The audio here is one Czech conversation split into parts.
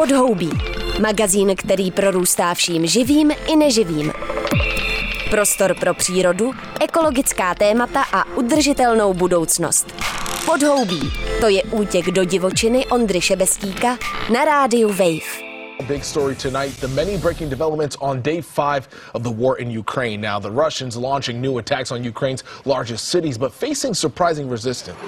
Podhoubí. Magazín, který prorůstá vším živým i neživým. Prostor pro přírodu, ekologická témata a udržitelnou budoucnost. Podhoubí. To je útěk do divočiny Ondry Šebestíka na rádiu Wave. Big story tonight the many breaking developments on day five of the war in Ukraine. Now, the Russians launching new attacks on Ukraine's largest cities, but facing surprising resistance.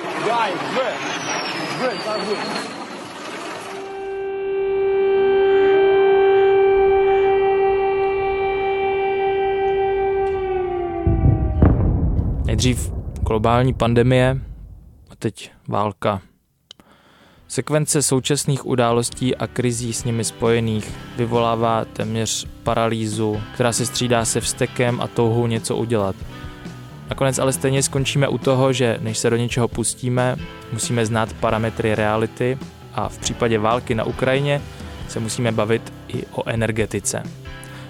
Nejdřív globální pandemie a teď válka. Sekvence současných událostí a krizí s nimi spojených vyvolává téměř paralýzu, která se střídá se vztekem a touhou něco udělat. Nakonec ale stejně skončíme u toho, že než se do něčeho pustíme, musíme znát parametry reality a v případě války na Ukrajině se musíme bavit i o energetice.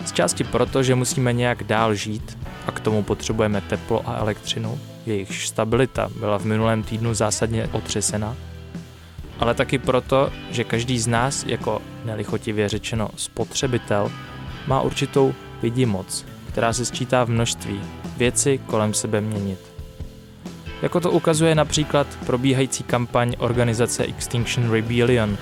Z části proto, že musíme nějak dál žít a k tomu potřebujeme teplo a elektřinu, jejichž stabilita byla v minulém týdnu zásadně otřesena, ale taky proto, že každý z nás, jako nelichotivě řečeno spotřebitel, má určitou vidimoc, která se sčítá v množství věci kolem sebe měnit. Jako to ukazuje například probíhající kampaň organizace Extinction Rebellion,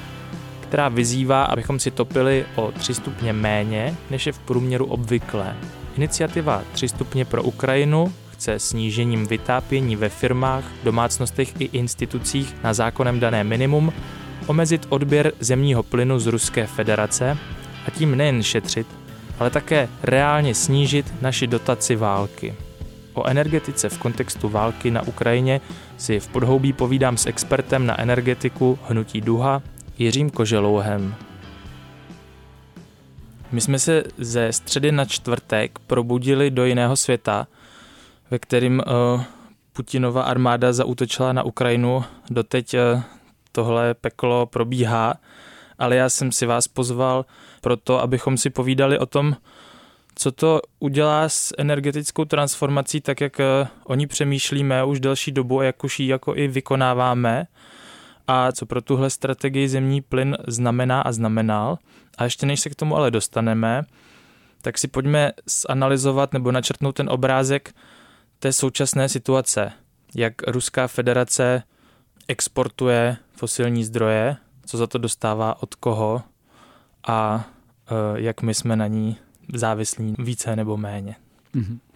která vyzývá, abychom si topili o 3 stupně méně, než je v průměru obvyklé. Iniciativa 3 stupně pro Ukrajinu chce snížením vytápění ve firmách, domácnostech i institucích na zákonem dané minimum omezit odběr zemního plynu z Ruské federace a tím nejen šetřit, ale také reálně snížit naši dotaci války. O energetice v kontextu války na Ukrajině si v podhoubí povídám s expertem na energetiku Hnutí Duha Jiřím Koželouhem. My jsme se ze středy na čtvrtek probudili do jiného světa, ve kterým uh, Putinova armáda zaútočila na Ukrajinu. Doteď uh, tohle peklo probíhá, ale já jsem si vás pozval proto, abychom si povídali o tom, co to udělá s energetickou transformací, tak jak uh, o ní přemýšlíme už delší dobu a jak už ji jako i vykonáváme a co pro tuhle strategii zemní plyn znamená a znamenal. A ještě než se k tomu ale dostaneme, tak si pojďme zanalizovat nebo načrtnout ten obrázek té současné situace. Jak Ruská federace exportuje fosilní zdroje, co za to dostává od koho a e, jak my jsme na ní závislí více nebo méně. Mm-hmm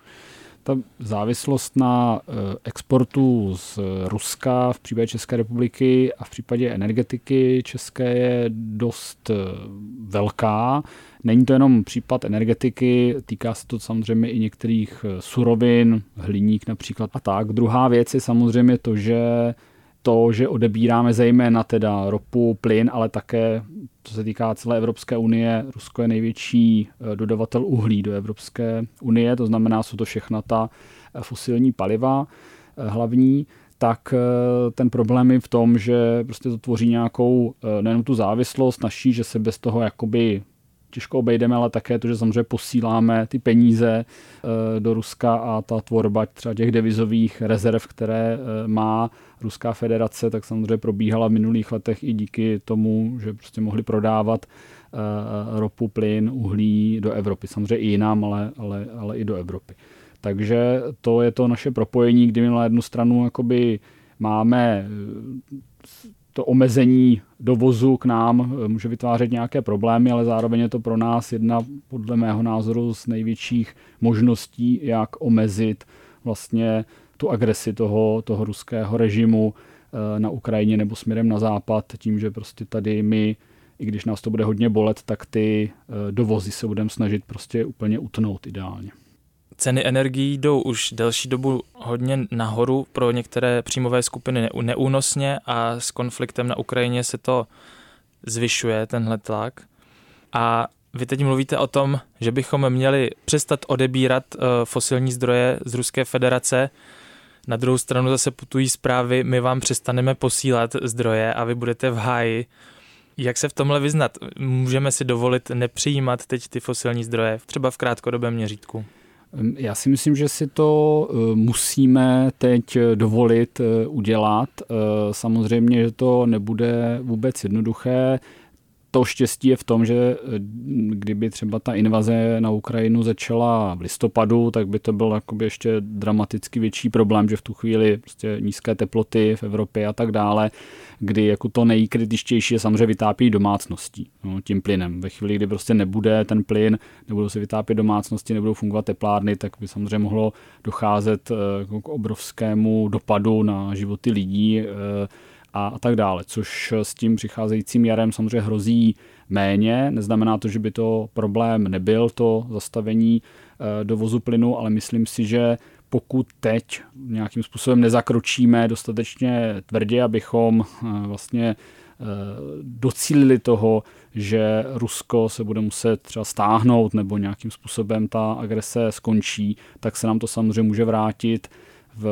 ta závislost na eh, exportu z Ruska v případě České republiky a v případě energetiky české je dost eh, velká. Není to jenom případ energetiky, týká se to samozřejmě i některých eh, surovin, hliník například a tak. Druhá věc je samozřejmě to, že to, že odebíráme zejména teda ropu, plyn, ale také, co se týká celé Evropské unie, Rusko je největší eh, dodavatel uhlí do Evropské unie, to znamená, jsou to všechna ta eh, fosilní paliva eh, hlavní, tak ten problém je v tom, že prostě to tvoří nějakou nejenom tu závislost naší, že se bez toho jakoby těžko obejdeme, ale také to, že samozřejmě posíláme ty peníze do Ruska a ta tvorba třeba těch devizových rezerv, které má Ruská federace, tak samozřejmě probíhala v minulých letech i díky tomu, že prostě mohli prodávat eh, ropu, plyn, uhlí do Evropy. Samozřejmě i jinam, ale, ale, ale i do Evropy. Takže to je to naše propojení, kdy my na jednu stranu jakoby máme eh, to omezení dovozu k nám eh, může vytvářet nějaké problémy, ale zároveň je to pro nás jedna, podle mého názoru, z největších možností, jak omezit vlastně tu agresi toho, toho ruského režimu eh, na Ukrajině nebo směrem na západ, tím, že prostě tady my, i když nás to bude hodně bolet, tak ty eh, dovozy se budeme snažit prostě úplně utnout ideálně. Ceny energií jdou už delší dobu hodně nahoru pro některé příjmové skupiny neúnosně a s konfliktem na Ukrajině se to zvyšuje, tenhle tlak. A vy teď mluvíte o tom, že bychom měli přestat odebírat uh, fosilní zdroje z Ruské federace. Na druhou stranu zase putují zprávy, my vám přestaneme posílat zdroje a vy budete v háji. Jak se v tomhle vyznat? Můžeme si dovolit nepřijímat teď ty fosilní zdroje, třeba v krátkodobém měřítku? Já si myslím, že si to eh, musíme teď dovolit eh, udělat. Samozřejmě, že to nebude vůbec jednoduché to štěstí je v tom, že eh, kdyby třeba ta invaze na Ukrajinu začala v listopadu, tak by to byl ještě dramaticky větší problém, že v tu chvíli prostě nízké teploty v Evropě a tak dále, kdy jako to nejkritičtější je samozřejmě vytápí domácností no, tím plynem. Ve chvíli, kdy prostě nebude ten plyn, nebudou se vytápět domácnosti, nebudou fungovat teplárny, tak by samozřejmě mohlo docházet eh, k obrovskému dopadu na životy lidí eh, a, a tak dále, což s tím přicházejícím jarem samozřejmě hrozí méně. Neznamená to, že by to problém nebyl, to zastavení eh, dovozu plynu, ale myslím si, že pokud teď nějakým způsobem nezakročíme dostatečně tvrdě, abychom vlastně docílili toho, že Rusko se bude muset třeba stáhnout nebo nějakým způsobem ta agrese skončí, tak se nám to samozřejmě může vrátit v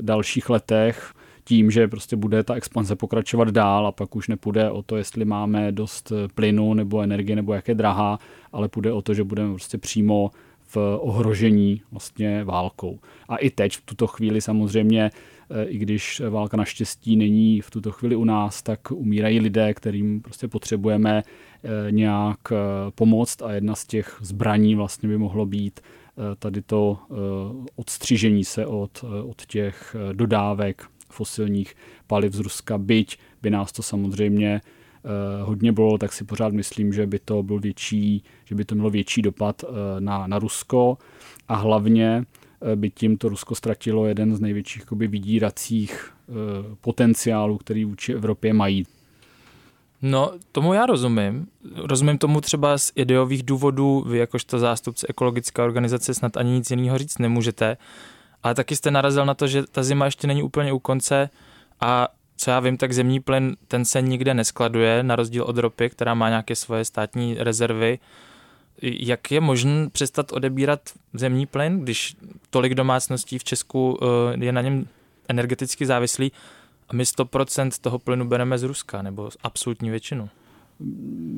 dalších letech tím, že prostě bude ta expanze pokračovat dál a pak už nepůjde o to, jestli máme dost plynu nebo energie nebo jak je drahá, ale půjde o to, že budeme prostě přímo v ohrožení vlastně válkou. A i teď v tuto chvíli samozřejmě Eh, i když válka naštěstí není v tuto chvíli u nás, tak umírají lidé, kterým prostě potřebujeme eh, nějak eh, pomoct a jedna z těch zbraní vlastně by mohlo být tady to odstřižení se od, od těch dodávek fosilních paliv z Ruska, byť by nás to samozřejmě hodně bylo, tak si pořád myslím, že by to byl větší, že by to mělo větší dopad na, na Rusko a hlavně Eh, by tím to Rusko ztratilo jeden z největších jakoby, vydíracích eh, potenciálů, který vůči Evropě mají. No, tomu já rozumím. Rozumím tomu třeba z ideových důvodů, vy jakožto zástupce ekologické organizace snad ani nic jiného říct nemůžete, ale taky jste narazil na to, že ta zima ještě není úplně u konce a co já vím, tak zemní plyn ten se nikde neskladuje, na rozdíl od ropy, která má nějaké svoje státní rezervy jak je možné přestat odebírat zemní plyn, když tolik domácností v Česku eh, je na něm energeticky závislý a my 100% toho plynu bereme z Ruska, nebo absolutní většinu?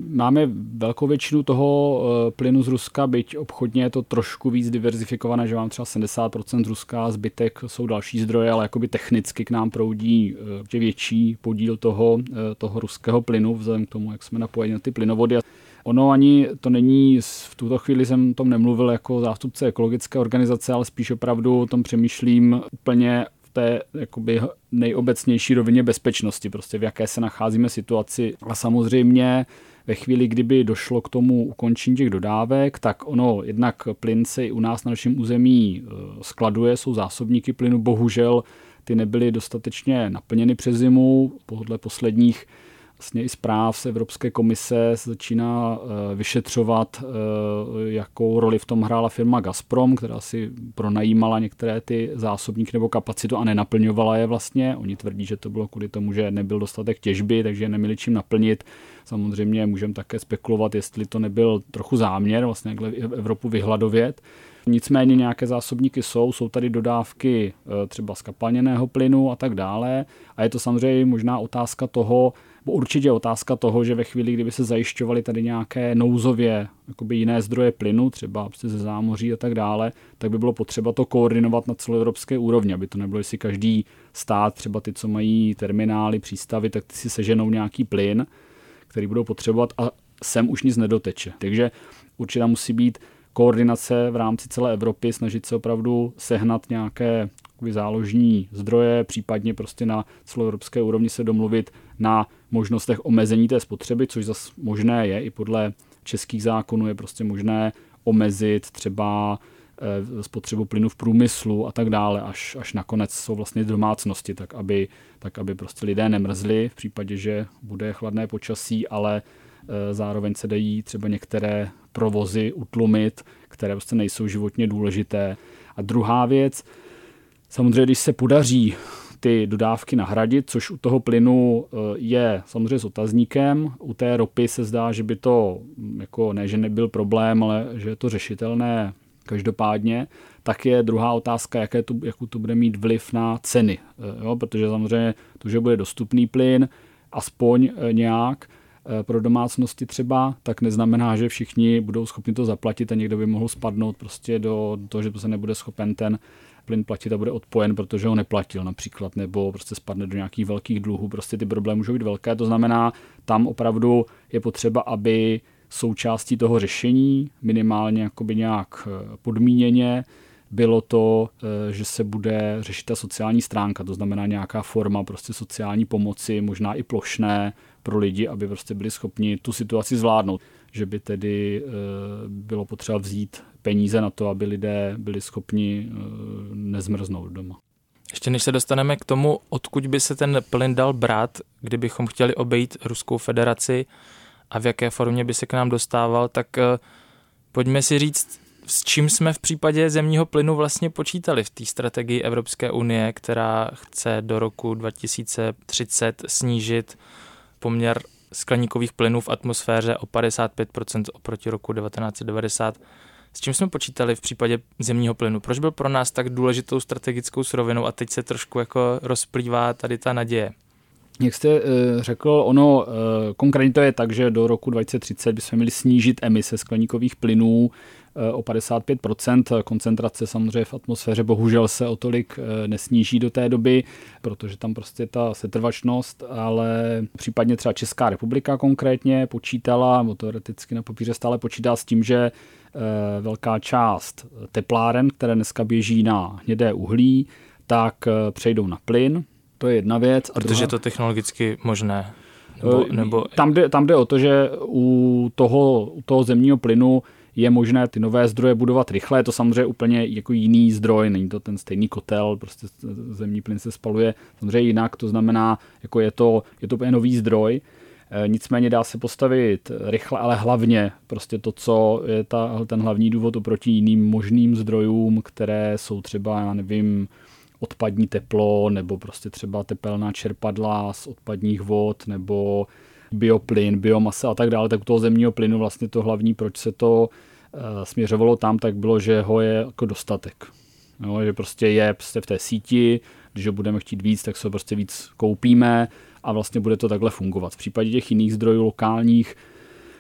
Máme velkou většinu toho eh, plynu z Ruska, byť obchodně je to trošku víc diverzifikované, že mám třeba 70% z Ruska, zbytek jsou další zdroje, ale jakoby technicky k nám proudí eh, větší podíl toho, toho ruského plynu, vzhledem k tomu, jak jsme napojeni na ty plynovody. Ono ani to není, v tuto chvíli jsem tom nemluvil jako zástupce ekologické organizace, ale spíš opravdu o tom přemýšlím úplně té jakoby nejobecnější rovině bezpečnosti, prostě v jaké se nacházíme situaci. A samozřejmě ve chvíli, kdyby došlo k tomu ukončení těch dodávek, tak ono jednak plyn se u nás na našem území e, skladuje, jsou zásobníky plynu, bohužel ty nebyly dostatečně naplněny přes zimu. Podle posledních vlastně i zpráv z Evropské komise se začíná eh, vyšetřovat, eh, jakou roli v tom hrála firma Gazprom, která si pronajímala některé ty zásobníky nebo kapacitu a nenaplňovala je vlastně. Oni tvrdí, že to bylo kvůli tomu, že nebyl dostatek těžby, takže neměli čím naplnit. Samozřejmě můžeme také spekulovat, jestli to nebyl trochu záměr vlastně Evropu vyhladovět. Nicméně nějaké zásobníky jsou, jsou tady dodávky eh, třeba skapalněného plynu a tak dále. A je to samozřejmě možná otázka toho, určitě otázka toho, že ve chvíli, kdyby se zajišťovaly tady nějaké nouzově jakoby jiné zdroje plynu, třeba ze zámoří a tak dále, tak by bylo potřeba to koordinovat na celoevropské úrovni, aby to nebylo, jestli každý stát, třeba ty, co mají terminály, přístavy, tak ty si seženou nějaký plyn, který budou potřebovat a sem už nic nedoteče. Takže určitě musí být koordinace v rámci celé Evropy, snažit se opravdu sehnat nějaké záložní zdroje, případně prostě na celoevropské úrovni se domluvit na možnostech omezení té spotřeby, což zase možné je i podle českých zákonů je prostě možné omezit třeba eh, spotřebu plynu v průmyslu a tak dále, až, až nakonec jsou vlastně domácnosti, tak aby, tak aby prostě lidé nemrzli v případě, že bude chladné počasí, ale eh, zároveň se dají třeba některé provozy utlumit, které prostě nejsou životně důležité. A druhá věc, samozřejmě, když se podaří ty dodávky nahradit, což u toho plynu eh, je samozřejmě s otazníkem. U té ropy se zdá, že by to, mm, jako ne, že nebyl problém, ale že je to řešitelné každopádně, tak je druhá otázka, jaké to, jakou to bude mít vliv na ceny. Eh, jo? Protože samozřejmě to, že bude dostupný plyn, aspoň eh, nějak, pro domácnosti třeba, tak neznamená, že všichni budou schopni to zaplatit a někdo by mohl spadnout prostě do toho, že to se nebude schopen ten plyn platit a bude odpojen, protože ho neplatil například, nebo prostě spadne do nějakých velkých dluhů. Prostě ty problémy můžou být velké. To znamená, tam opravdu je potřeba, aby součástí toho řešení, minimálně jakoby nějak eh, podmíněně, bylo to, eh, že se bude řešit ta sociální stránka, to znamená nějaká forma prostě sociální pomoci, možná i plošné pro lidi, aby prostě byli schopni tu situaci zvládnout. Že by tedy eh, bylo potřeba vzít peníze na to, aby lidé byli schopni nezmrznout doma. Ještě než se dostaneme k tomu, odkud by se ten plyn dal brát, kdybychom chtěli obejít Ruskou federaci, a v jaké formě by se k nám dostával, tak eh, pojďme si říct, s čím jsme v případě zemního plynu vlastně počítali v té strategii Evropské unie, která chce do roku 2030 snížit poměr skleníkových plynů v atmosféře o 55% oproti roku 1990. S čím jsme počítali v případě zemního plynu? Proč byl pro nás tak důležitou strategickou surovinou a teď se trošku jako rozplývá tady ta naděje? Jak jste uh, řekl, ono uh, konkrétně to je tak, že do roku 2030 bychom měli snížit emise skleníkových plynů o 55%. Koncentrace samozřejmě v atmosféře bohužel se o tolik nesníží do té doby, protože tam prostě ta setrvačnost, ale případně třeba Česká republika konkrétně počítala, nebo teoreticky na papíře stále počítá s tím, že velká část tepláren, které dneska běží na hnědé uhlí, tak přejdou na plyn, to je jedna věc. A Protože je to technologicky možné. Nebo, eh, nebo... Tam, jde, tam jde o to, že u toho, u toho zemního plynu je možné ty nové zdroje budovat rychle. Je to samozřejmě úplně jako jiný zdroj, není to ten stejný kotel, prostě zemní plyn se spaluje samozřejmě jinak, to znamená, jako je to, je to úplně nový zdroj. Eh, nicméně dá se postavit rychle, ale hlavně prostě to, co je ta, ten hlavní důvod oproti jiným možným zdrojům, které jsou třeba, já nevím, odpadní teplo nebo prostě třeba tepelná čerpadla z odpadních vod nebo bioplyn, biomasa a tak dále, tak u toho zemního plynu vlastně to hlavní, proč se to uh, směřovalo tam, tak bylo, že ho je jako dostatek. Jo, že prostě je prostě v té síti, když ho budeme chtít víc, tak se ho prostě víc koupíme a vlastně bude to takhle fungovat. V případě těch jiných zdrojů lokálních,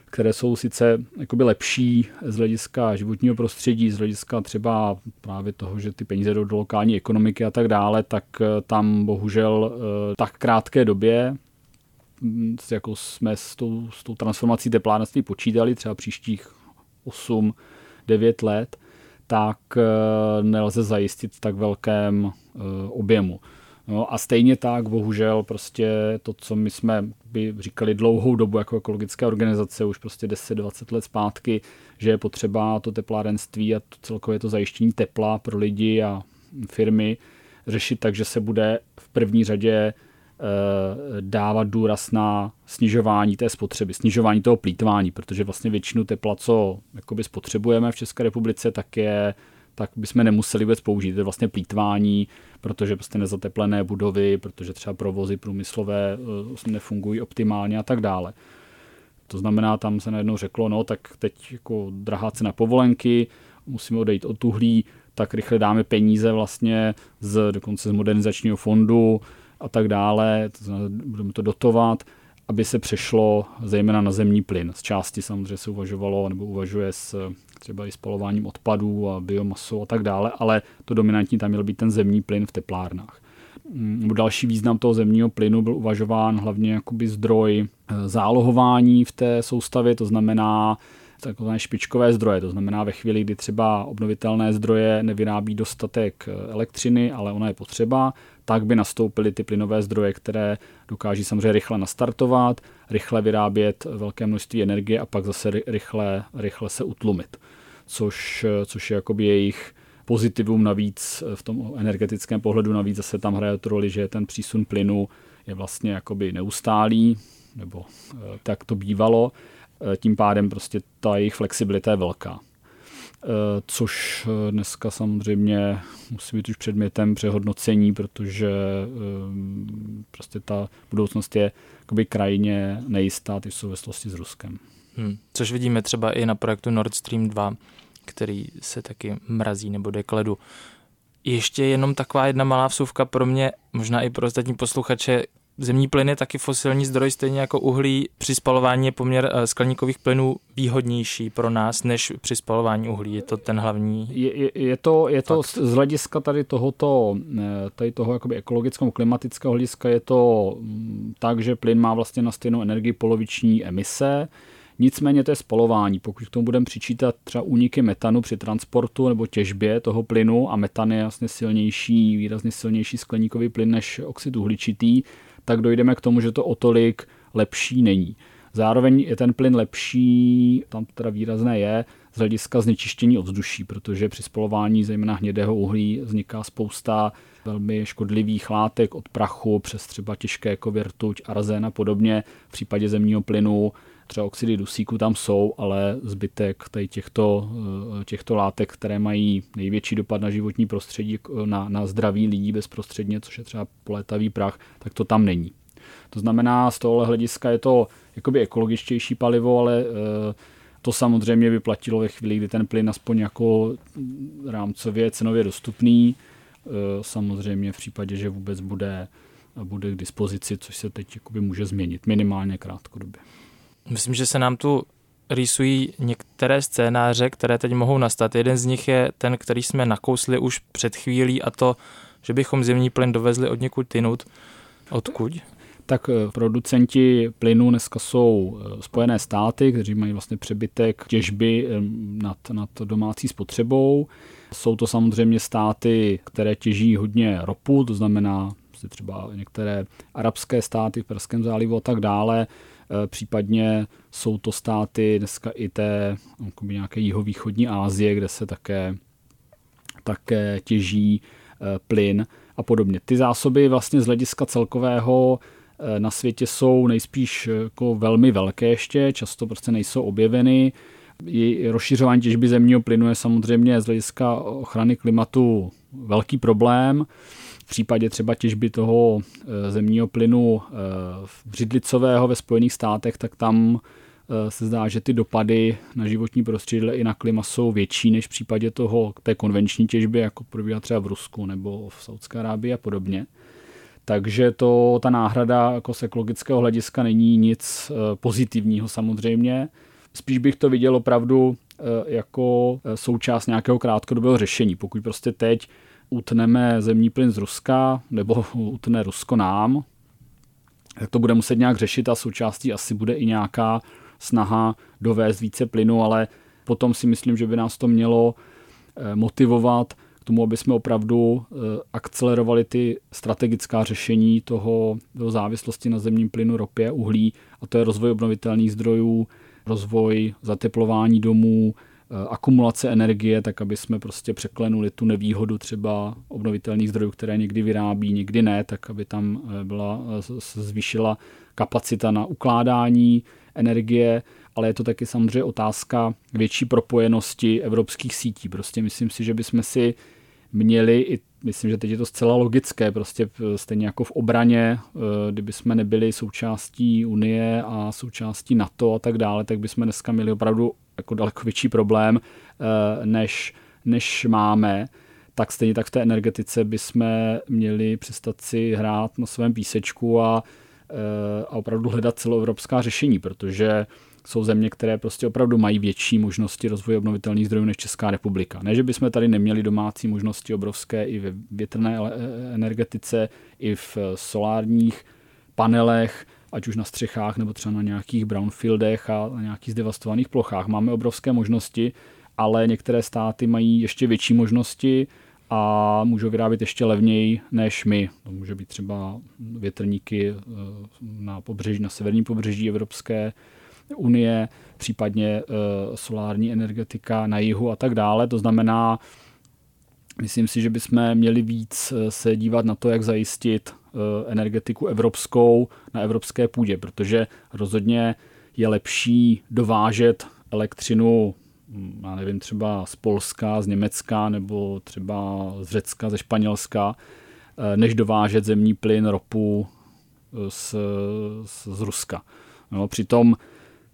které jsou sice jakoby lepší z hlediska životního prostředí, z hlediska třeba právě toho, že ty peníze jdou do lokální ekonomiky a tak dále, tak eh, tam bohužel eh, tak krátké době, jako jsme s tou, s tou transformací teplárnictví počítali, třeba příštích 8-9 let, tak eh, nelze zajistit v tak velkém objemu. No a stejně tak, bohužel, prostě to, co my jsme by říkali dlouhou dobu jako ekologické organizace, už prostě 10-20 let zpátky, že je potřeba to teplárenství a to celkově to zajištění tepla pro lidi a firmy řešit tak, že se bude v první řadě eh, dávat důraz na snižování té spotřeby, snižování toho plítvání, protože vlastně většinu tepla, co jakoby spotřebujeme v České republice, tak je tak bychom nemuseli vůbec použít. To je vlastně plítvání, protože prostě nezateplené budovy, protože třeba provozy průmyslové eh, nefungují optimálně a tak dále. To znamená, tam se najednou řeklo, no tak teď jako drahá cena povolenky, musíme odejít od uhlí, tak rychle dáme peníze vlastně z, dokonce z modernizačního fondu a tak dále, to znamená, budeme to dotovat, aby se přešlo zejména na zemní plyn. Z části samozřejmě se uvažovalo nebo uvažuje s třeba i spalováním odpadů a biomasou a tak dále, ale to dominantní tam měl být ten zemní plyn v teplárnách. Mm, další význam toho zemního plynu byl uvažován hlavně jakoby zdroj eh, zálohování v té soustavě, to znamená takové špičkové zdroje. To znamená ve chvíli, kdy třeba obnovitelné zdroje nevyrábí dostatek eh, elektřiny, ale ona je potřeba, tak by nastoupily ty plynové zdroje, které dokáží samozřejmě rychle nastartovat, rychle vyrábět velké množství energie a pak zase rychle, rychle se utlumit. Což, což je jakoby jejich pozitivum navíc v tom energetickém pohledu navíc zase tam hraje to roli, že ten přísun plynu je vlastně jakoby neustálý, nebo eh, tak to bývalo, eh, tím pádem prostě ta jejich flexibilita je velká. Eh, což eh, dneska samozřejmě musí být už předmětem přehodnocení, protože eh, prostě ta budoucnost je krajně nejistá v souvislosti s Ruskem. Hmm. Což vidíme třeba i na projektu Nord Stream 2, který se taky mrazí nebo jde k ledu. Ještě jenom taková jedna malá vsuvka pro mě, možná i pro ostatní posluchače, zemní plyn je taky fosilní zdroj, stejně jako uhlí. Při spalování je poměr eh, skleníkových plynů výhodnější pro nás, než při spalování uhlí. Je to ten hlavní Je, je, je to, je to z hlediska tady tohoto, eh, tady toho jakoby ekologického klimatického hlediska je to mm, tak, že plyn má vlastně na stejnou energii poloviční emise, Nicméně to je spalování. Pokud k tomu budeme přičítat třeba úniky metanu při transportu nebo těžbě toho plynu a metan je vlastně silnější, výrazně silnější skleníkový plyn než oxid uhličitý, tak dojdeme k tomu, že to o tolik lepší není. Zároveň je ten plyn lepší, tam to teda výrazné je, z hlediska znečištění ovzduší, protože při spalování zejména hnědého uhlí vzniká spousta velmi škodlivých látek od prachu přes třeba těžké kovy, rtuť, arzén a podobně. V případě zemního plynu třeba oxidy dusíku tam jsou, ale zbytek tady těchto, eh, těchto látek, které mají největší dopad na životní prostředí, na, na zdraví lidí bezprostředně, což je třeba polétavý prach, tak to tam není. To znamená, z tohohle hlediska je to jakoby ekologičtější palivo, ale eh, to samozřejmě by platilo ve chvíli, kdy ten plyn aspoň jako rámcově cenově dostupný. Eh, samozřejmě v případě, že vůbec bude, bude k dispozici, což se teď jakoby může změnit, minimálně krátkodobě. Myslím, že se nám tu rýsují některé scénáře, které teď mohou nastat. Jeden z nich je ten, který jsme nakousli už před chvílí a to, že bychom zemní plyn dovezli od někud tynut. Odkud? Tak eh, producenti plynu dneska jsou eh, Spojené státy, kteří mají vlastně přebytek těžby nad, nad domácí spotřebou. Jsou to samozřejmě státy, které těží hodně ropu, to znamená třeba některé arabské státy v Perském zálivu a tak dále. Eh, případně jsou to státy dneska i té nějaké jihovýchodní Asie, kde se také, také těží eh, plyn a podobně. Ty zásoby vlastně z hlediska celkového eh, na světě jsou nejspíš jako velmi velké ještě, často prostě nejsou objeveny. I rozšiřování těžby zemního plynu je samozřejmě z hlediska ochrany klimatu velký problém. V případě třeba těžby toho eh, zemního plynu eh, břidlicového ve Spojených státech, tak tam eh, se zdá, že ty dopady na životní prostředí i na klima jsou větší než v případě toho, té konvenční těžby, jako probíhá třeba v Rusku nebo v Saudské Arábii a podobně. Takže to, ta náhrada jako z ekologického hlediska není nic pozitivního samozřejmě. Spíš bych to viděl opravdu jako součást nějakého krátkodobého řešení. Pokud prostě teď utneme zemní plyn z Ruska, nebo utne Rusko nám, tak to bude muset nějak řešit a součástí asi bude i nějaká snaha dovést více plynu, ale potom si myslím, že by nás to mělo eh, motivovat k tomu, aby jsme opravdu eh, akcelerovali ty strategická řešení toho, toho závislosti na zemním plynu, ropě, uhlí, a to je rozvoj obnovitelných zdrojů, rozvoj zateplování domů, Eh, akumulace energie, tak aby jsme prostě překlenuli tu nevýhodu třeba obnovitelných zdrojů, které někdy vyrábí, někdy ne, tak aby tam eh, byla, eh, zvýšila kapacita na ukládání energie, ale je to taky samozřejmě otázka větší propojenosti evropských sítí. Prostě myslím si, že bychom si měli i myslím, že teď je to zcela logické, prostě stejně jako v obraně, kdyby jsme nebyli součástí Unie a součástí NATO a tak dále, tak bychom dneska měli opravdu jako daleko větší problém, eh, než, než máme, tak stejně tak v té energetice bychom měli přestat si hrát na svém písečku a, eh, a opravdu hledat celoevropská řešení, protože jsou země, které prostě opravdu mají větší možnosti rozvoje obnovitelných zdrojů než Česká republika. Ne, že bychom tady neměli domácí možnosti obrovské i ve větrné energetice, i v solárních panelech, ať už na střechách nebo třeba na nějakých brownfieldech a na nějakých zdevastovaných plochách. Máme obrovské možnosti, ale některé státy mají ještě větší možnosti a můžou vyrábět ještě levněji než my. To může být třeba větrníky eh, na pobřeží, na severním pobřeží Evropské unie, případně eh, solární energetika na jihu a tak dále. To znamená, myslím si, že bychom měli víc eh, se dívat na to, jak zajistit Eh, energetiku evropskou na evropské půdě, protože rozhodně je lepší dovážet elektřinu hm, já nevím, třeba z Polska, z Německa nebo třeba z Řecka, ze Španělska, než dovážet zemní plyn, ropu z, z, z Ruska. No, přitom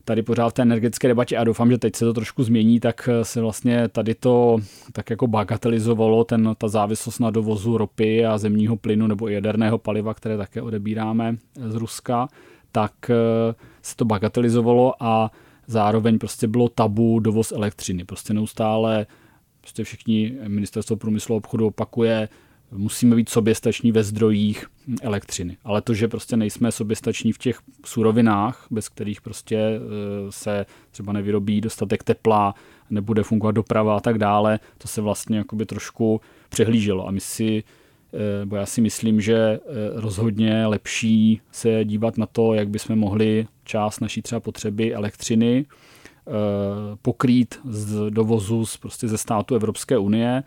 tady pořád v té energetické debatě a doufám, že teď se to trošku změní, tak se vlastně tady to tak jako bagatelizovalo, ten, ta závislost na dovozu ropy a zemního plynu nebo jaderného paliva, které také odebíráme z Ruska, tak se to bagatelizovalo a zároveň prostě bylo tabu dovoz elektřiny. Prostě neustále prostě všichni ministerstvo průmyslu a obchodu opakuje, musíme být soběstační ve zdrojích elektřiny. Ale to, že prostě nejsme soběstační v těch surovinách, bez kterých prostě e, se třeba nevyrobí dostatek tepla, nebude fungovat doprava a tak dále, to se vlastně jakoby trošku přehlíželo. A my si, e, bo já si myslím, že e, rozhodně lepší se dívat na to, jak bychom mohli část naší třeba potřeby elektřiny pokrýt z dovozu z, prostě ze státu Evropské unie,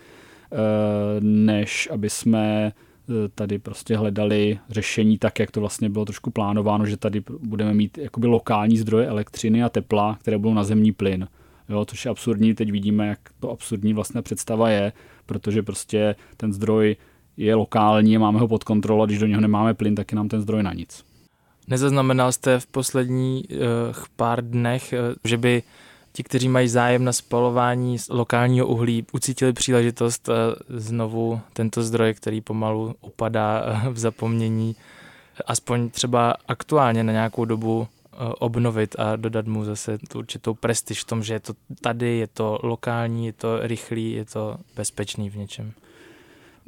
než aby jsme eh, tady prostě hledali řešení tak, jak to vlastně bylo trošku plánováno, že tady budeme mít jakoby lokální zdroje elektřiny a tepla, které budou na zemní plyn. Jo, což je absurdní, teď vidíme, jak to absurdní vlastně představa je, protože prostě ten zdroj je lokální máme ho pod kontrolou a když do něho nemáme plyn, tak je nám ten zdroj na nic. Nezaznamenal jste v posledních uh, pár dnech, že by ti, kteří mají zájem na spalování lokálního uhlí, ucítili příležitost eh, znovu tento zdroj, který pomalu upadá eh, v zapomnění, aspoň třeba aktuálně na nějakou dobu eh, obnovit a dodat mu zase tu určitou prestiž v tom, že je to tady, je to lokální, je to rychlý, je to bezpečný v něčem.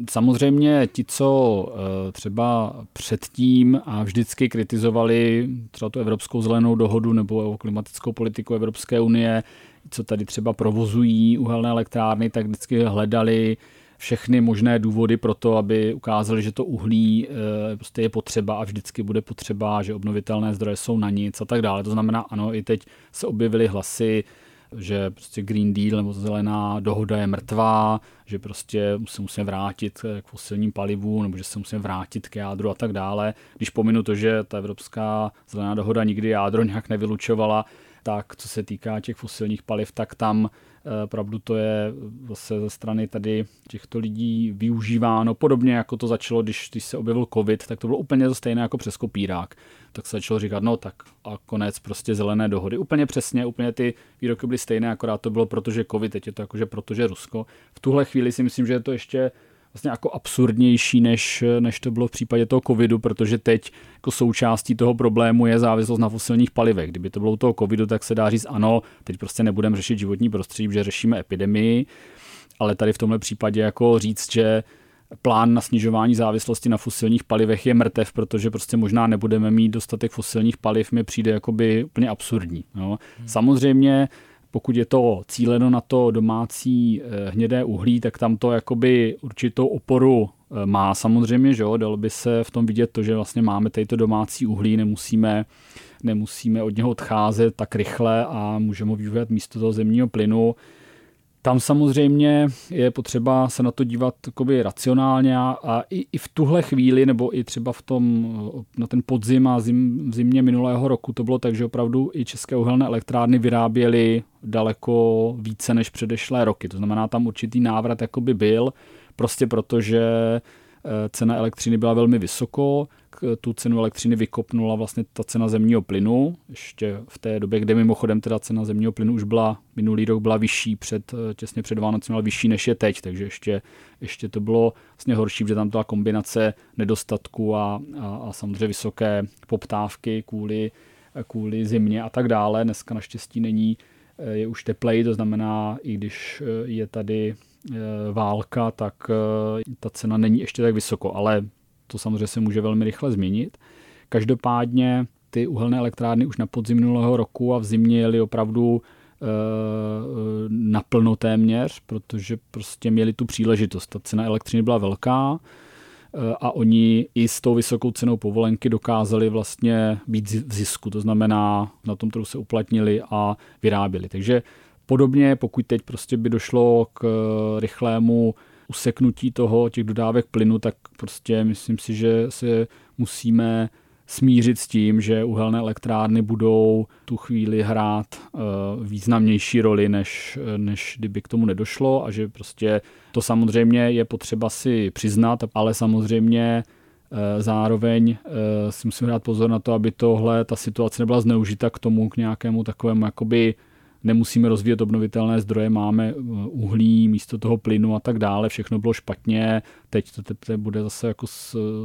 Samozřejmě ti, co eh, třeba předtím a vždycky kritizovali třeba tu Evropskou zelenou dohodu nebo klimatickou politiku Evropské unie, co tady třeba provozují uhelné elektrárny, tak vždycky hledali všechny možné důvody pro to, aby ukázali, že to uhlí eh, prostě je potřeba a vždycky bude potřeba, že obnovitelné zdroje jsou na nic a tak dále. To znamená, ano, i teď se objevily hlasy, že prostě Green Deal nebo zelená dohoda je mrtvá, že prostě se musíme vrátit k fosilním palivům nebo že se musíme vrátit k jádru a tak dále. Když pominu to, že ta evropská zelená dohoda nikdy jádro nějak nevylučovala, tak co se týká těch fosilních paliv, tak tam Eh, pravdu to je zase ze strany tady těchto lidí využíváno. Podobně jako to začalo, když, když se objevil covid, tak to bylo úplně to stejné jako přes kopírák. Tak se začalo říkat, no tak a konec prostě zelené dohody. Úplně přesně, úplně ty výroky byly stejné, akorát to bylo protože covid, teď je to jakože protože Rusko. V tuhle chvíli si myslím, že je to ještě vlastně jako absurdnější, než, než to bylo v případě toho covidu, protože teď jako součástí toho problému je závislost na fosilních palivech. Kdyby to bylo u toho covidu, tak se dá říct ano, teď prostě nebudeme řešit životní prostředí, že řešíme epidemii, ale tady v tomhle případě jako říct, že plán na snižování závislosti na fosilních palivech je mrtev, protože prostě možná nebudeme mít dostatek fosilních paliv, mi přijde jakoby úplně absurdní. No. Hmm. Samozřejmě pokud je to cíleno na to domácí eh, hnědé uhlí, tak tam to jakoby určitou oporu eh, má samozřejmě, že jo, dalo by se v tom vidět to, že vlastně máme tady to domácí uhlí, nemusíme, nemusíme od něho odcházet tak rychle a můžeme ho využívat místo toho zemního plynu. Tam samozřejmě je potřeba se na to dívat takoby racionálně a, i, i v tuhle chvíli, nebo i třeba v tom, na ten podzim a zim, v zimě minulého roku to bylo tak, že opravdu i české uhelné elektrárny vyráběly daleko více než předešlé roky. To znamená, tam určitý návrat jakoby byl, prostě protože cena elektřiny byla velmi vysoko, tu cenu elektřiny vykopnula vlastně ta cena zemního plynu, ještě v té době, kde mimochodem teda cena zemního plynu už byla, minulý rok byla vyšší, před, eh, těsně před Vánocem byla vyšší než je teď, takže ještě, ještě to bylo vlastně horší, protože tam byla kombinace nedostatku a, a, a samozřejmě vysoké poptávky kvůli, kvůli zimě a tak dále. Dneska naštěstí není, eh, je už teplej, to znamená, i když je tady Eh, válka, tak eh, ta cena není ještě tak vysoko, ale to samozřejmě se může velmi rychle změnit. Každopádně ty uhelné elektrárny už na podzim minulého roku a v zimě jeli opravdu eh, naplno téměř, protože prostě měli tu příležitost. Ta cena elektřiny byla velká a oni i s tou vysokou cenou povolenky dokázali vlastně být v zisku, to znamená na tom trhu se uplatnili a vyráběli. Takže Podobně, pokud teď prostě by došlo k eh, rychlému useknutí toho, těch dodávek plynu, tak prostě myslím si, že se musíme smířit s tím, že uhelné elektrárny budou tu chvíli hrát uh, významnější roli, než, než kdyby k tomu nedošlo a že prostě to samozřejmě je potřeba si přiznat, ale samozřejmě Zároveň si musíme dát pozor na to, aby tohle, ta situace nebyla zneužita k tomu, k nějakému takovému jakoby nemusíme rozvíjet obnovitelné zdroje, máme uhlí místo toho plynu a tak dále, všechno bylo špatně, teď to teprve bude zase jako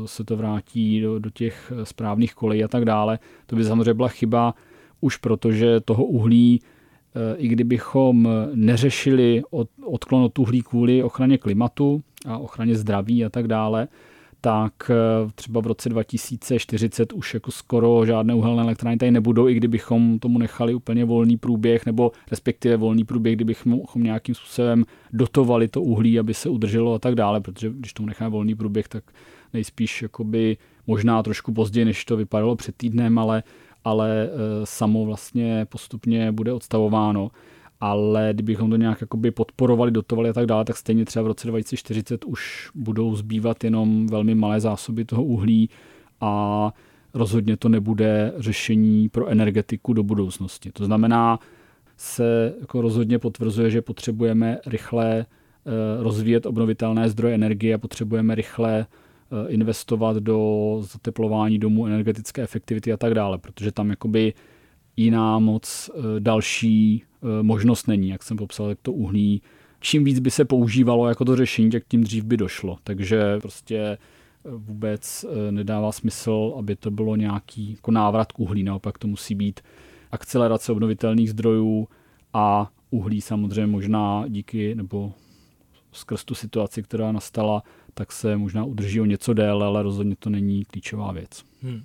se to vrátí do, do těch správných kolejí a tak dále. To by samozřejmě byla chyba už protože toho uhlí i kdybychom neřešili od, odklon od uhlí kvůli ochraně klimatu a ochraně zdraví a tak dále, tak eh, třeba v roce 2040 už jako skoro žádné uhelné elektrárny tady nebudou, i kdybychom tomu nechali úplně volný průběh, nebo respektive volný průběh, kdybychom nějakým způsobem dotovali to uhlí, aby se udrželo a tak dále, protože když tomu necháme volný průběh, tak nejspíš jakoby možná trošku později, než to vypadalo před týdnem, ale ale eh, samo vlastně postupně bude odstavováno. Ale kdybychom to nějak jakoby podporovali, dotovali a tak dále, tak stejně třeba v roce 2040 už budou zbývat jenom velmi malé zásoby toho uhlí a rozhodně to nebude řešení pro energetiku do budoucnosti. To znamená, se jako rozhodně potvrzuje, že potřebujeme rychle eh, rozvíjet obnovitelné zdroje energie a potřebujeme rychle Eh, investovat do zateplování domů, energetické efektivity a tak dále, protože tam jakoby jiná moc eh, další možnost není, jak jsem popsal, jak to uhlí. Čím víc by se používalo jako to řešení, tak tím dřív by došlo. Takže prostě vůbec nedává smysl, aby to bylo nějaký jako návrat k uhlí. Naopak to musí být akcelerace obnovitelných zdrojů a uhlí samozřejmě možná díky nebo skrz tu situaci, která nastala, tak se možná udrží o něco déle, ale rozhodně to není klíčová věc. Hmm.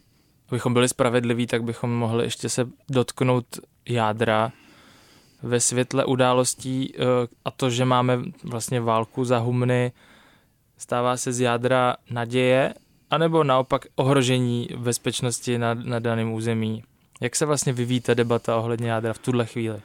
Abychom byli spravedliví, tak bychom mohli ještě se dotknout jádra ve světle událostí eh, a to, že máme vlastně válku za humny, stává se z jádra naděje, anebo naopak ohrožení bezpečnosti na, na daném území. Jak se vlastně vyvíjí ta debata ohledně jádra v tuhle chvíli?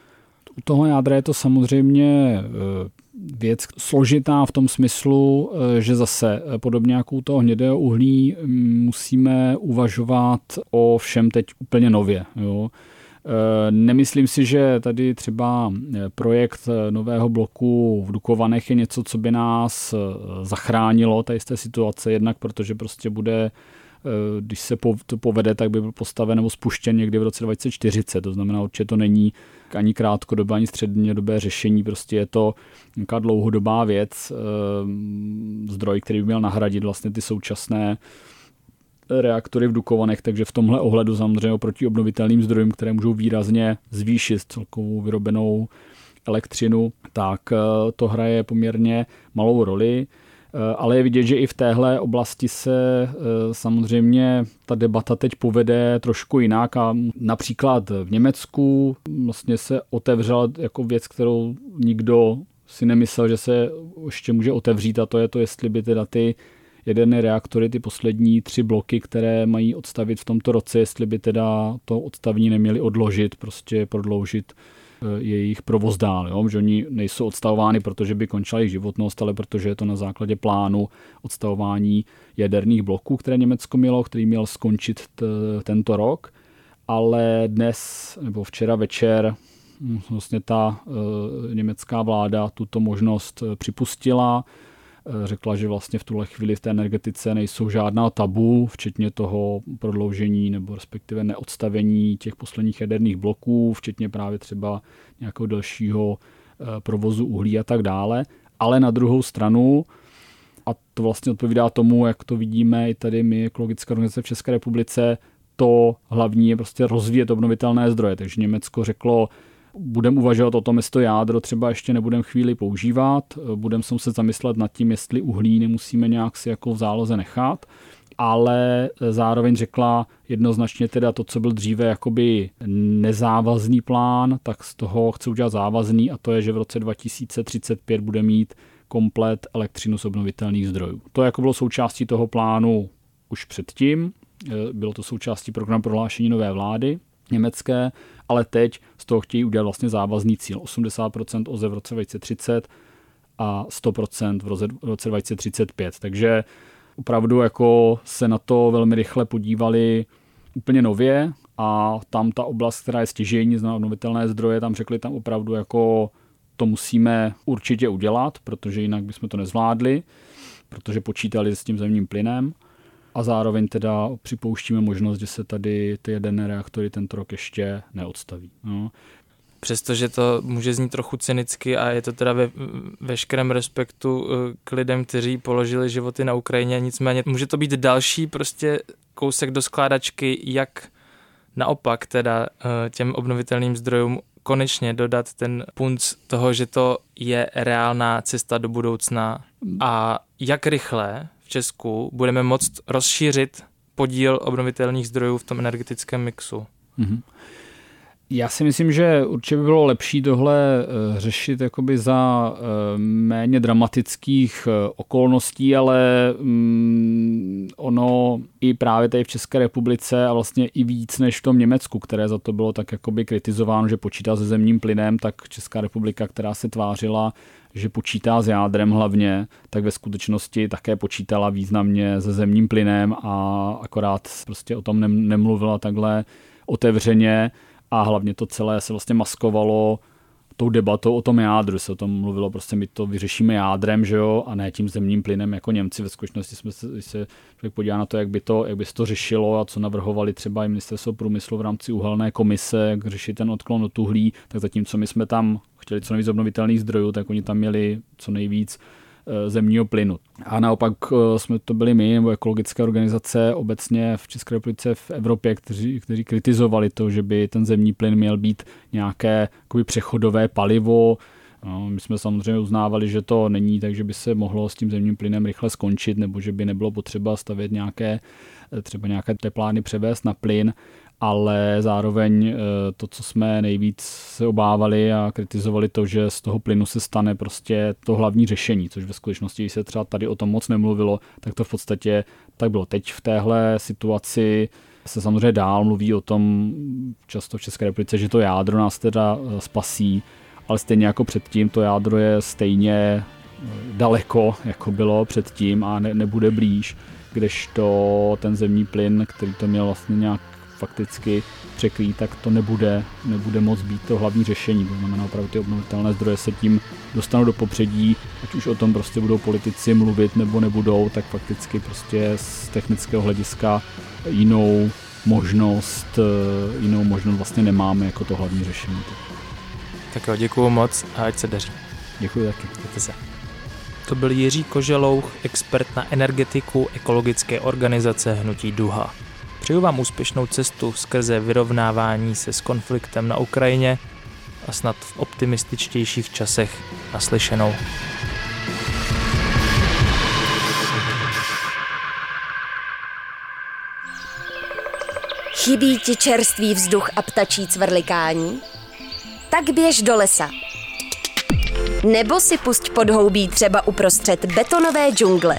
U toho jádra je to samozřejmě eh, věc složitá v tom smyslu, eh, že zase podobně jako u toho hnědého uhlí mm, musíme uvažovat o všem teď úplně nově. Jo. Nemyslím si, že tady třeba projekt nového bloku v Dukovanech je něco, co by nás zachránilo tady z té situace, jednak protože prostě bude Eh, když se to povede, tak by byl postaven nebo spuštěn někdy v roce 2040. To znamená, určitě to není ani krátkodobé, ani střednědobé řešení, prostě je to nějaká dlouhodobá věc, eh, zdroj, který by měl nahradit vlastně ty současné reaktory v Dukovanech, takže v tomhle ohledu samozřejmě oproti obnovitelným zdrojům, které můžou výrazně zvýšit celkovou vyrobenou elektřinu, tak eh, to hraje poměrně malou roli. Eh, ale je vidět, že i v téhle oblasti se eh, samozřejmě ta debata teď povede trošku jinak a například v Německu vlastně se otevřela jako věc, kterou nikdo si nemyslel, že se ještě může otevřít a to je to, jestli by teda ty jaderné reaktory, ty poslední tři bloky, které mají odstavit v tomto roce, jestli by teda to odstavní neměli odložit, prostě prodloužit Eh, jejich provoz dál. Jo? Že oni nejsou odstavovány, protože by končila jejich životnost, ale protože je to na základě plánu odstavování jaderných bloků, které Německo mělo, který měl skončit t- tento rok. Ale dnes nebo včera večer hm, vlastně ta e, německá vláda tuto možnost eh, připustila řekla, že vlastně v tuhle chvíli v té energetice nejsou žádná tabu, včetně toho prodloužení nebo respektive neodstavení těch posledních jaderných bloků, včetně právě třeba nějakého dalšího eh, provozu uhlí a tak dále. Ale na druhou stranu, a to vlastně odpovídá tomu, jak to vidíme i tady my, ekologická organizace v České republice, to hlavní je prostě rozvíjet obnovitelné zdroje. Takže Německo řeklo, budeme uvažovat o tom, jestli to jádro třeba ještě nebudeme chvíli používat, budeme se muset zamyslet nad tím, jestli uhlí nemusíme nějak si jako v záloze nechat, ale zároveň řekla jednoznačně teda to, co byl dříve jakoby nezávazný plán, tak z toho chce udělat závazný a to je, že v roce 2035 bude mít komplet elektřinu z obnovitelných zdrojů. To jako bylo součástí toho plánu už předtím, bylo to součástí programu prohlášení nové vlády německé, ale teď z toho chtějí udělat vlastně závazný cíl. 80% OZE v roce 2030 a 100% v roce, v roce 2035. Takže opravdu jako se na to velmi rychle podívali úplně nově a tam ta oblast, která je stěžení z obnovitelné zdroje, tam řekli tam opravdu jako to musíme určitě udělat, protože jinak bychom to nezvládli, protože počítali s tím zemním plynem. A zároveň teda připouštíme možnost, že se tady ty jedené reaktory tento rok ještě neodstaví. No. Přestože to může znít trochu cynicky a je to teda ve veškerém respektu eh, k lidem, kteří položili životy na Ukrajině, nicméně může to být další prostě kousek do skládačky, jak naopak teda eh, těm obnovitelným zdrojům konečně dodat ten punc toho, že to je reálná cesta do budoucna a jak rychle Česku budeme moct rozšířit podíl obnovitelných zdrojů v tom energetickém mixu. Mm-hmm. Já si myslím, že určitě by bylo lepší tohle eh, řešit jakoby za eh, méně dramatických eh, okolností, ale mm, ono i právě tady v České republice a vlastně i víc než v tom Německu, které za to bylo tak jakoby kritizováno, že počítá se zemním plynem, tak Česká republika, která se tvářila, že počítá s jádrem hlavně, tak ve skutečnosti také počítala významně se zemním plynem a akorát prostě o tom nemluvila takhle otevřeně a hlavně to celé se vlastně maskovalo tou debatou o tom jádru. Se o tom mluvilo, prostě my to vyřešíme jádrem, že jo, a ne tím zemním plynem jako Němci. Ve skutečnosti jsme se, se člověk podívá na to, jak by, to, jak by se to řešilo a co navrhovali třeba i ministerstvo průmyslu v rámci uhelné komise, jak řešit ten odklon od uhlí, tak zatímco my jsme tam chtěli co nejvíc obnovitelných zdrojů, tak oni tam měli co nejvíc Eh, zemního plynu. A naopak eh, jsme to byli my, nebo ekologické organizace obecně v České republice, v Evropě, kteří, kteří kritizovali to, že by ten zemní plyn měl být nějaké jakoby přechodové palivo, No, my jsme samozřejmě uznávali, že to není tak, že by se mohlo s tím zemním plynem rychle skončit, nebo že by nebylo potřeba stavět nějaké, eh, třeba nějaké teplárny převést na plyn, ale zároveň eh, to, co jsme nejvíc se obávali a kritizovali to, že z toho plynu se stane prostě to hlavní řešení, což ve skutečnosti, když se třeba tady o tom moc nemluvilo, tak to v podstatě tak bylo. Teď v téhle situaci se samozřejmě dál mluví o tom často v České republice, že to jádro nás teda eh, spasí, ale stejně jako předtím to jádro je stejně eh, daleko, jako bylo předtím a ne, nebude blíž, kdežto ten zemní plyn, který to měl vlastně nějak fakticky překrýt, tak to nebude, nebude moc být to hlavní řešení. To znamená opravdu ty obnovitelné zdroje se tím dostanou do popředí, ať už o tom prostě budou politici mluvit nebo nebudou, tak fakticky prostě z technického hlediska jinou možnost, eh, jinou možnost vlastně nemáme jako to hlavní řešení. Tak jo, děkuju moc a ať se daří. Děkuji taky. Děkujte se. To byl Jiří Koželouch, expert na energetiku ekologické organizace Hnutí Duha. Přeju vám úspěšnou cestu skrze vyrovnávání se s konfliktem na Ukrajině a snad v optimističtějších časech naslyšenou. Chybí ti čerstvý vzduch a ptačí cvrlikání? Tak běž do lesa. Nebo si pusť podhoubí třeba uprostřed betonové džungle.